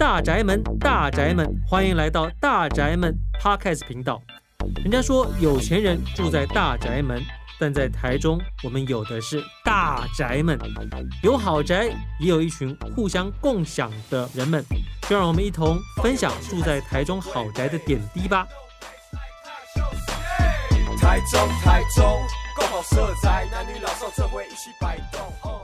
大宅门，大宅门，欢迎来到大宅门 Podcast 频道。人家说有钱人住在大宅门，但在台中，我们有的是大宅门，有豪宅，也有一群互相共享的人们。就让我们一同分享住在台中豪宅的点滴吧。台中，台中，够好色彩，男女老少这回一起摆动。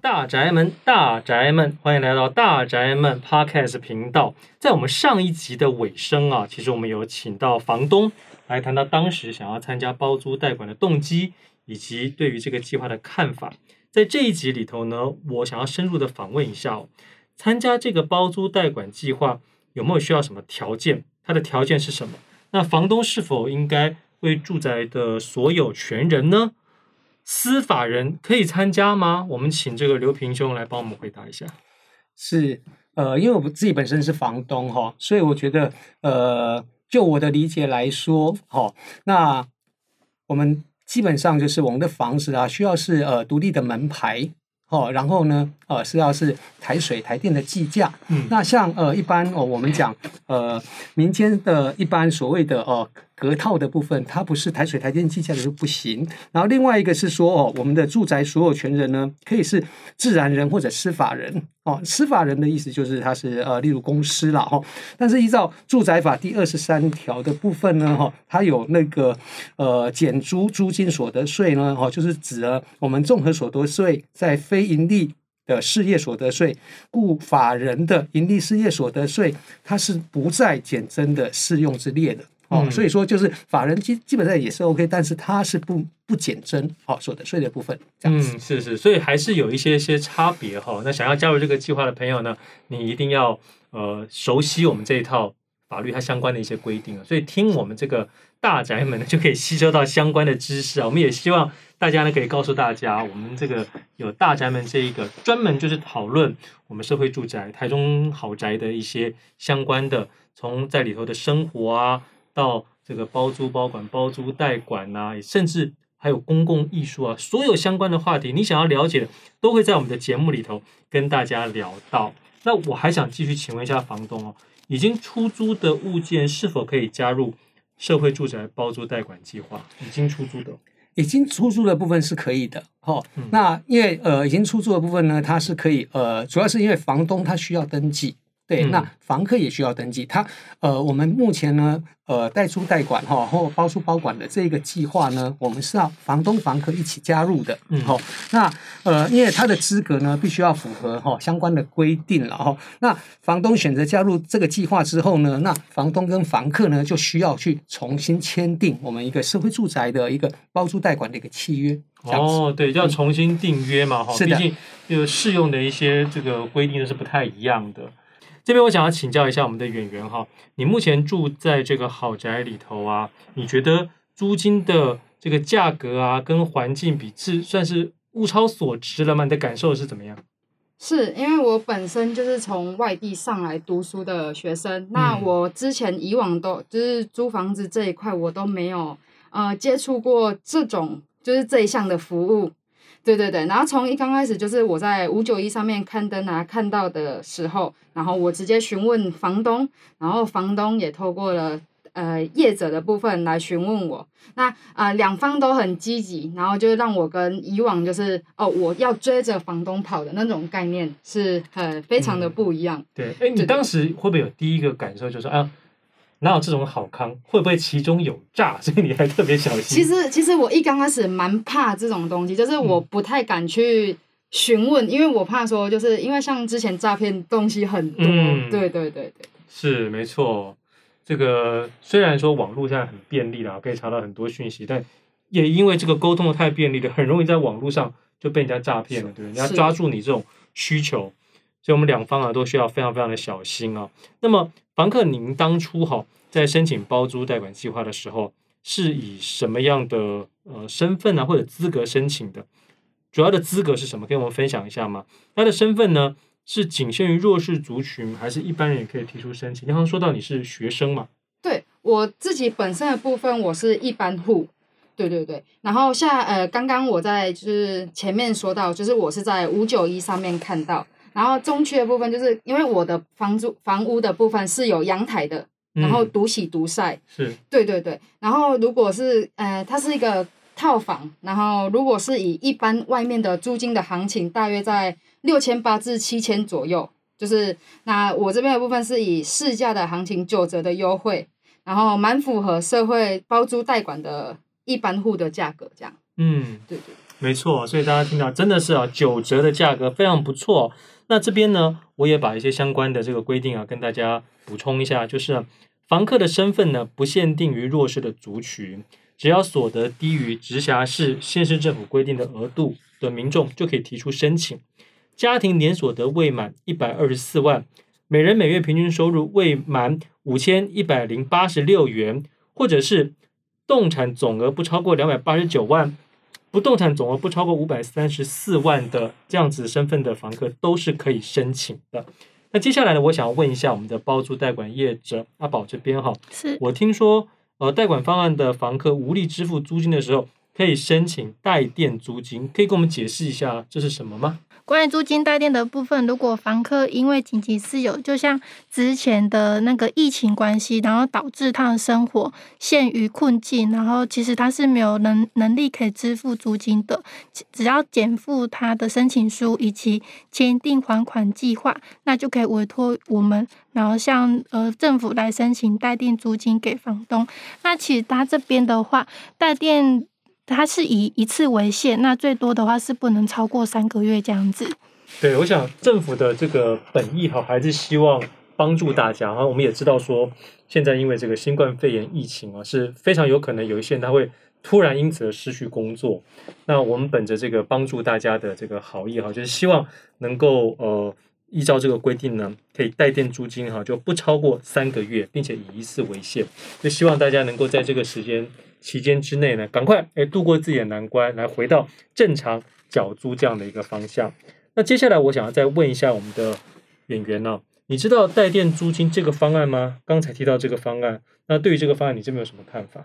大宅门，大宅门，欢迎来到大宅门 Podcast 频道。在我们上一集的尾声啊，其实我们有请到房东来谈到当时想要参加包租代管的动机，以及对于这个计划的看法。在这一集里头呢，我想要深入的访问一下哦，参加这个包租代管计划有没有需要什么条件？它的条件是什么？那房东是否应该为住宅的所有权人呢？司法人可以参加吗？我们请这个刘平兄来帮我们回答一下。是，呃，因为我自己本身是房东哈，所以我觉得，呃，就我的理解来说，哈，那我们基本上就是我们的房子啊，需要是呃独立的门牌，哦，然后呢，呃，是要是台水台电的计价。嗯，那像呃一般哦，我们讲呃民间的一般所谓的呃。隔套的部分，它不是台水台电计价的就不行。然后另外一个是说，哦，我们的住宅所有权人呢，可以是自然人或者司法人。哦，司法人的意思就是他是呃，例如公司啦，哈。但是依照住宅法第二十三条的部分呢，哈，它有那个呃减租租金所得税呢，哈，就是指了我们综合所得税在非盈利的事业所得税，故法人的盈利事业所得税，它是不在减征的适用之列的。哦，所以说就是法人基基本上也是 OK，但是它是不不减征哦所得税的部分。嗯，是是，所以还是有一些些差别哈。那想要加入这个计划的朋友呢，你一定要呃熟悉我们这一套法律它相关的一些规定啊。所以听我们这个大宅门呢，就可以吸收到相关的知识啊。我们也希望大家呢可以告诉大家，我们这个有大宅门这一个专门就是讨论我们社会住宅、台中豪宅的一些相关的，从在里头的生活啊。到这个包租包管、包租代管呐，甚至还有公共艺术啊，所有相关的话题，你想要了解的，都会在我们的节目里头跟大家聊到。那我还想继续请问一下房东哦，已经出租的物件是否可以加入社会住宅包租代管计划？已经出租的，已经出租的部分是可以的。哦，那因为呃，已经出租的部分呢，它是可以呃，主要是因为房东他需要登记。对，那房客也需要登记。他呃，我们目前呢，呃，代租代管哈，或包租包管的这个计划呢，我们是要房东房客一起加入的。嗯，好，那呃，因为他的资格呢，必须要符合哈相关的规定了哈。那房东选择加入这个计划之后呢，那房东跟房客呢，就需要去重新签订我们一个社会住宅的一个包租代管的一个契约。哦，对，就要重新订约嘛哈。毕竟就适用的一些这个规定是不太一样的。这边我想要请教一下我们的演员哈，你目前住在这个豪宅里头啊，你觉得租金的这个价格啊，跟环境比是算是物超所值了吗？你的感受是怎么样？是因为我本身就是从外地上来读书的学生，嗯、那我之前以往都就是租房子这一块，我都没有呃接触过这种就是这一项的服务。对对对，然后从一刚开始就是我在五九一上面刊登啊看到的时候，然后我直接询问房东，然后房东也透过了呃业者的部分来询问我，那啊、呃、两方都很积极，然后就让我跟以往就是哦我要追着房东跑的那种概念是很非常的不一样。嗯、对，哎，你当时会不会有第一个感受就是啊？哪有这种好康？会不会其中有诈？所以你还特别小心。其实，其实我一刚开始蛮怕这种东西，就是我不太敢去询问，嗯、因为我怕说，就是因为像之前诈骗东西很多。嗯、对对对对。是没错，这个虽然说网络现在很便利了，可以查到很多讯息，但也因为这个沟通的太便利了，很容易在网络上就被人家诈骗了，对不对？人家抓住你这种需求，所以我们两方啊都需要非常非常的小心啊。那么。房客，您当初哈在申请包租代管计划的时候，是以什么样的呃身份啊或者资格申请的？主要的资格是什么？跟我们分享一下吗？他的身份呢是仅限于弱势族群，还是一般人也可以提出申请？你刚刚说到你是学生嘛？对，我自己本身的部分，我是一般户。对对对，然后像呃刚刚我在就是前面说到，就是我是在五九一上面看到。然后中区的部分，就是因为我的房租房屋的部分是有阳台的，然后独洗独晒，嗯、是，对对对。然后如果是呃，它是一个套房，然后如果是以一般外面的租金的行情，大约在六千八至七千左右。就是那我这边的部分是以市价的行情九折的优惠，然后蛮符合社会包租代管的一般户的价格，这样。嗯，对对，没错。所以大家听到真的是啊，九折的价格非常不错。那这边呢，我也把一些相关的这个规定啊，跟大家补充一下，就是房客的身份呢，不限定于弱势的族群，只要所得低于直辖市、县市政府规定的额度的民众，就可以提出申请。家庭年所得未满一百二十四万，每人每月平均收入未满五千一百零八十六元，或者是动产总额不超过两百八十九万，不动产总额不超过五百三十四万的这样子身份的房客都是可以申请的。那接下来呢，我想要问一下我们的包租代管业者阿宝这边哈，是我听说呃代管方案的房客无力支付租金的时候，可以申请代垫租金，可以跟我们解释一下这是什么吗？关于租金代垫的部分，如果房客因为紧急事由，就像之前的那个疫情关系，然后导致他的生活陷于困境，然后其实他是没有能能力可以支付租金的，只要检附他的申请书以及签订还款计划，那就可以委托我们，然后向呃政府来申请代垫租金给房东。那其实他这边的话，代垫。它是以一次为限，那最多的话是不能超过三个月这样子。对，我想政府的这个本意哈，还是希望帮助大家。然后我们也知道说，现在因为这个新冠肺炎疫情啊，是非常有可能有一些人他会突然因此而失去工作。那我们本着这个帮助大家的这个好意哈，就是希望能够呃依照这个规定呢，可以代垫租金哈，就不超过三个月，并且以一次为限。就希望大家能够在这个时间。期间之内呢，赶快诶度过自己的难关，来回到正常缴租这样的一个方向。那接下来我想要再问一下我们的演员呢，你知道代垫租金这个方案吗？刚才提到这个方案，那对于这个方案，你这边有什么看法？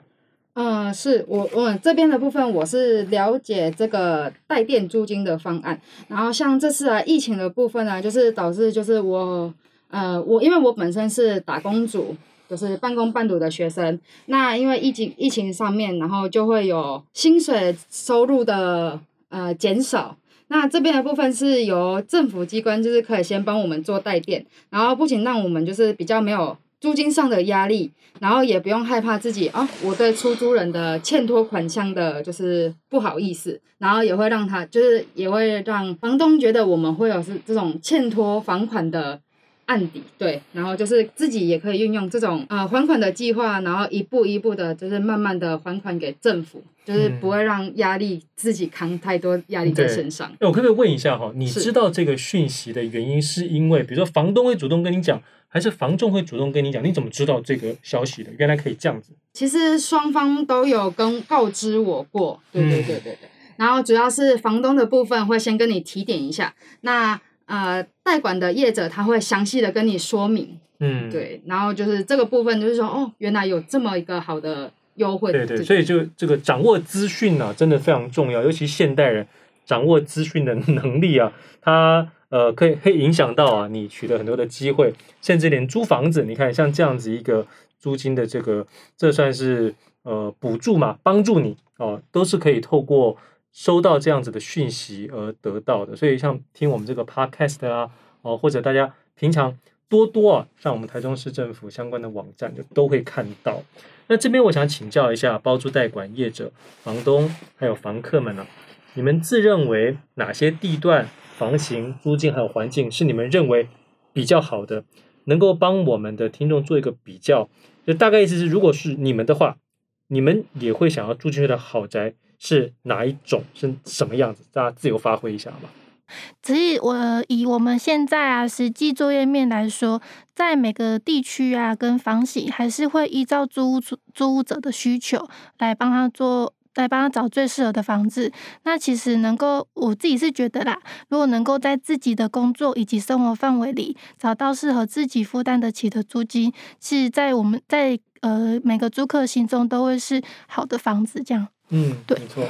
嗯、是我我这边的部分，我是了解这个代垫租金的方案。然后像这次啊，疫情的部分呢、就是导致就是我呃我因为我本身是打工族。就是半工半读的学生，那因为疫情疫情上面，然后就会有薪水收入的呃减少。那这边的部分是由政府机关，就是可以先帮我们做代垫，然后不仅让我们就是比较没有租金上的压力，然后也不用害怕自己啊，我对出租人的欠托款项的就是不好意思，然后也会让他就是也会让房东觉得我们会有是这种欠托房款的。案底对，然后就是自己也可以运用这种呃还款的计划，然后一步一步的，就是慢慢的还款给政府，就是不会让压力自己扛太多压力在身上。那我可不可以问一下哈，你知道这个讯息的原因是因为，比如说房东会主动跟你讲，还是房仲会主动跟你讲？你怎么知道这个消息的？原来可以这样子。其实双方都有跟告知我过，对对对对对。嗯、然后主要是房东的部分会先跟你提点一下，那。呃，代管的业者他会详细的跟你说明，嗯，对，然后就是这个部分就是说，哦，原来有这么一个好的优惠，对对，所以就这个掌握资讯呢，真的非常重要，尤其现代人掌握资讯的能力啊，它呃可以可以影响到啊你取得很多的机会，甚至连租房子，你看像这样子一个租金的这个，这算是呃补助嘛，帮助你哦，呃，都是可以透过。收到这样子的讯息而得到的，所以像听我们这个 podcast 啊，哦，或者大家平常多多啊，上我们台中市政府相关的网站，就都会看到。那这边我想请教一下包租代管业者、房东还有房客们呢、啊，你们自认为哪些地段、房型、租金还有环境是你们认为比较好的，能够帮我们的听众做一个比较？就大概意思是，如果是你们的话，你们也会想要住进去的豪宅。是哪一种？是什么样子？大家自由发挥一下吧。只是，我以我们现在啊实际作业面来说，在每个地区啊跟房型，还是会依照租屋租屋者的需求来帮他做，来帮他找最适合的房子。那其实能够，我自己是觉得啦，如果能够在自己的工作以及生活范围里找到适合自己负担得起的租金，是在我们在呃每个租客心中都会是好的房子这样。嗯，对，没错。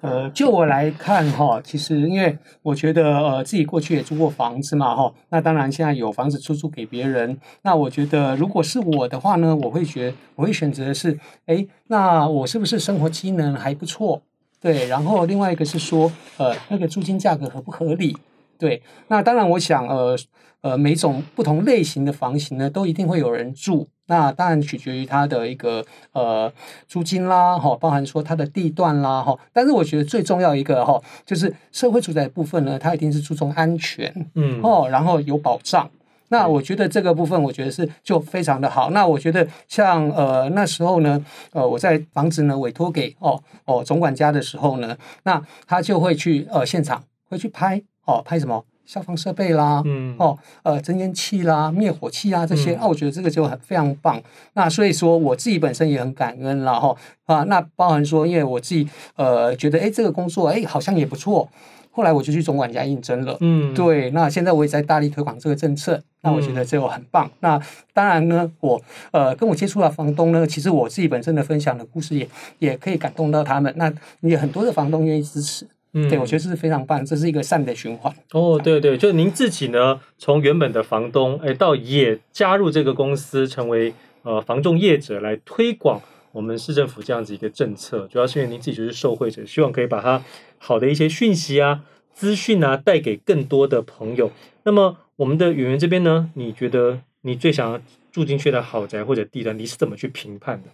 呃，就我来看哈，其实因为我觉得呃自己过去也租过房子嘛哈，那当然现在有房子出租给别人，那我觉得如果是我的话呢，我会觉我会选择的是，哎，那我是不是生活机能还不错？对，然后另外一个是说，呃，那个租金价格合不合理？对，那当然我想呃呃每种不同类型的房型呢，都一定会有人住。那当然取决于它的一个呃租金啦，哈，包含说它的地段啦，哈。但是我觉得最重要一个哈，就是社会住宅部分呢，它一定是注重安全，嗯，哦，然后有保障。那我觉得这个部分，我觉得是就非常的好。那我觉得像呃那时候呢，呃我在房子呢委托给哦哦总管家的时候呢，那他就会去呃现场会去拍哦拍什么？消防设备啦，嗯，哦，呃，增烟器啦，灭火器啊，这些，啊，我觉得这个就很非常棒。那所以说，我自己本身也很感恩啦，哈，啊，那包含说，因为我自己呃觉得，哎，这个工作，哎，好像也不错。后来我就去总管家应征了，嗯，对。那现在我也在大力推广这个政策，那我觉得这个很棒。那当然呢，我呃跟我接触的房东呢，其实我自己本身的分享的故事也也可以感动到他们。那也很多的房东愿意支持。嗯，对，我觉得这是非常棒，这是一个善的循环。哦，对对，就是您自己呢，从原本的房东，哎，到也加入这个公司，成为呃房仲业者来推广我们市政府这样子一个政策，主要是因为您自己就是受惠者，希望可以把它好的一些讯息啊、资讯啊带给更多的朋友。那么我们的演员这边呢，你觉得你最想要住进去的豪宅或者地段，你是怎么去评判的？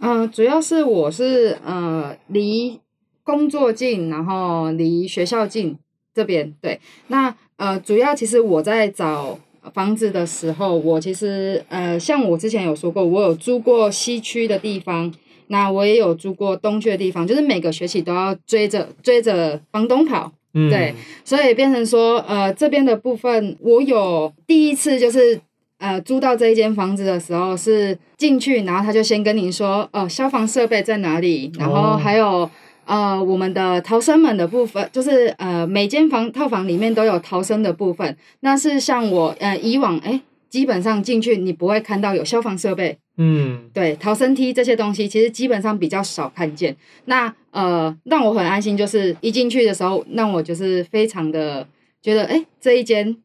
嗯、呃，主要是我是呃离。工作近，然后离学校近，这边对。那呃，主要其实我在找房子的时候，我其实呃，像我之前有说过，我有租过西区的地方，那我也有租过东区的地方，就是每个学期都要追着追着房东跑，嗯、对，所以变成说呃，这边的部分，我有第一次就是呃租到这一间房子的时候是进去，然后他就先跟您说，哦、呃，消防设备在哪里，然后还有。哦呃，我们的逃生门的部分，就是呃，每间房套房里面都有逃生的部分。那是像我呃以往哎，基本上进去你不会看到有消防设备，嗯，对，逃生梯这些东西其实基本上比较少看见。那呃，让我很安心，就是一进去的时候，让我就是非常的觉得哎，这一间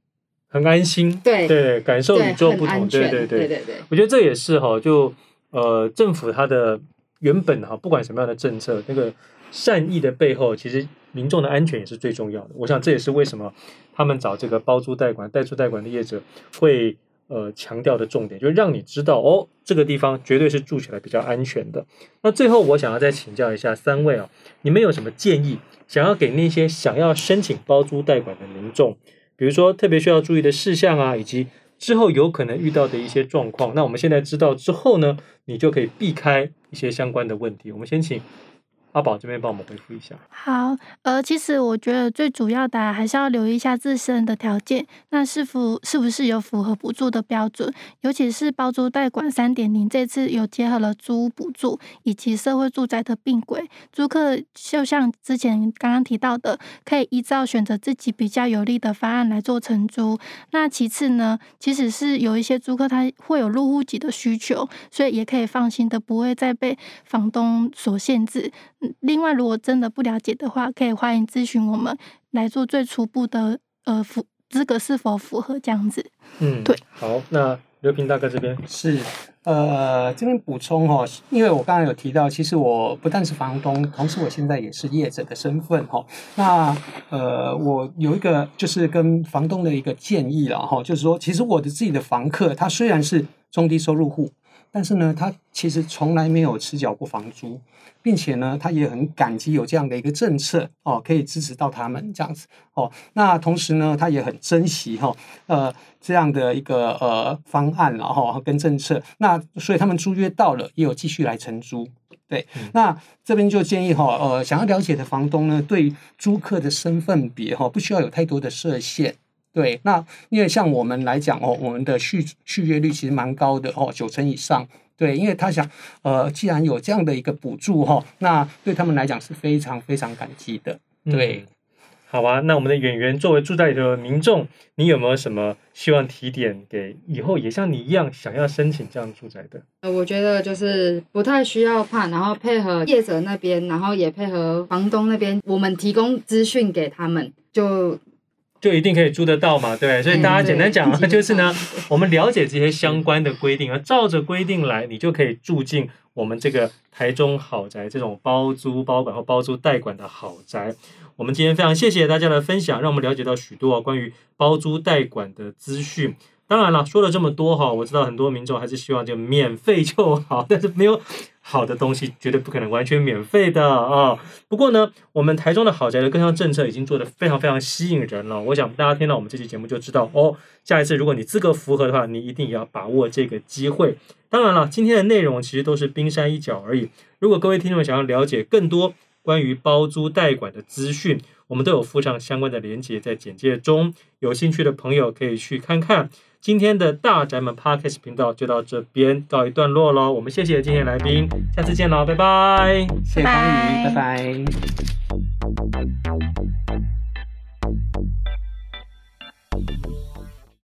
很安心，对对，感受与众不同，对对对对对对。我觉得这也是哈，就呃政府它的原本哈，不管什么样的政策，那个。善意的背后，其实民众的安全也是最重要的。我想这也是为什么他们找这个包租代管、代租代管的业者会呃强调的重点，就是让你知道哦，这个地方绝对是住起来比较安全的。那最后，我想要再请教一下三位啊，你们有什么建议，想要给那些想要申请包租代管的民众，比如说特别需要注意的事项啊，以及之后有可能遇到的一些状况。那我们现在知道之后呢，你就可以避开一些相关的问题。我们先请。阿宝这边帮我们回复一下。好，呃，其实我觉得最主要的还是要留意一下自身的条件，那是否是不是有符合补助的标准？尤其是包租代管三点零，这次有结合了租屋补助以及社会住宅的并轨，租客就像之前刚刚提到的，可以依照选择自己比较有利的方案来做承租。那其次呢，其实是有一些租客他会有入户籍的需求，所以也可以放心的不会再被房东所限制。另外，如果真的不了解的话，可以欢迎咨询我们来做最初步的呃符资格是否符合这样子。嗯，对。好，那刘平大哥这边是呃这边补充哈，因为我刚刚有提到，其实我不但是房东，同时我现在也是业者的身份哈。那呃，我有一个就是跟房东的一个建议了哈，就是说，其实我的自己的房客，他虽然是中低收入户。但是呢，他其实从来没有迟缴过房租，并且呢，他也很感激有这样的一个政策哦，可以支持到他们这样子哦。那同时呢，他也很珍惜哈呃这样的一个呃方案然后跟政策。那所以他们租约到了，也有继续来承租。对，嗯、那这边就建议哈呃想要了解的房东呢，对租客的身份别哈不需要有太多的设限。对，那因为像我们来讲哦，我们的续续约率其实蛮高的哦，九成以上。对，因为他想，呃，既然有这样的一个补助哈，那对他们来讲是非常非常感激的。对，嗯、好吧，那我们的演员作为住在的民众，你有没有什么希望提点给以后也像你一样想要申请这样住宅的？呃，我觉得就是不太需要怕，然后配合业者那边，然后也配合房东那边，我们提供资讯给他们，就就一定可以租得到嘛，对。所以大家简单讲啊，就是呢，我们了解这些相关的规定啊，照着规定来，你就可以住进我们这个台中好宅这种包租包管或包租代管的好宅。我们今天非常谢谢大家的分享，让我们了解到许多关于包租代管的资讯。当然了，说了这么多哈，我知道很多民众还是希望就免费就好，但是没有好的东西绝对不可能完全免费的啊。不过呢，我们台中的好宅的各项政策已经做得非常非常吸引人了。我想大家听到我们这期节目就知道哦，下一次如果你资格符合的话，你一定也要把握这个机会。当然了，今天的内容其实都是冰山一角而已。如果各位听众想要了解更多，关于包租代管的资讯，我们都有附上相关的连接在简介中，有兴趣的朋友可以去看看。今天的大宅门 Podcast 频道就到这边告一段落喽，我们谢谢今天来宾，下次见喽，拜拜，谢谢方宇，拜拜。拜拜。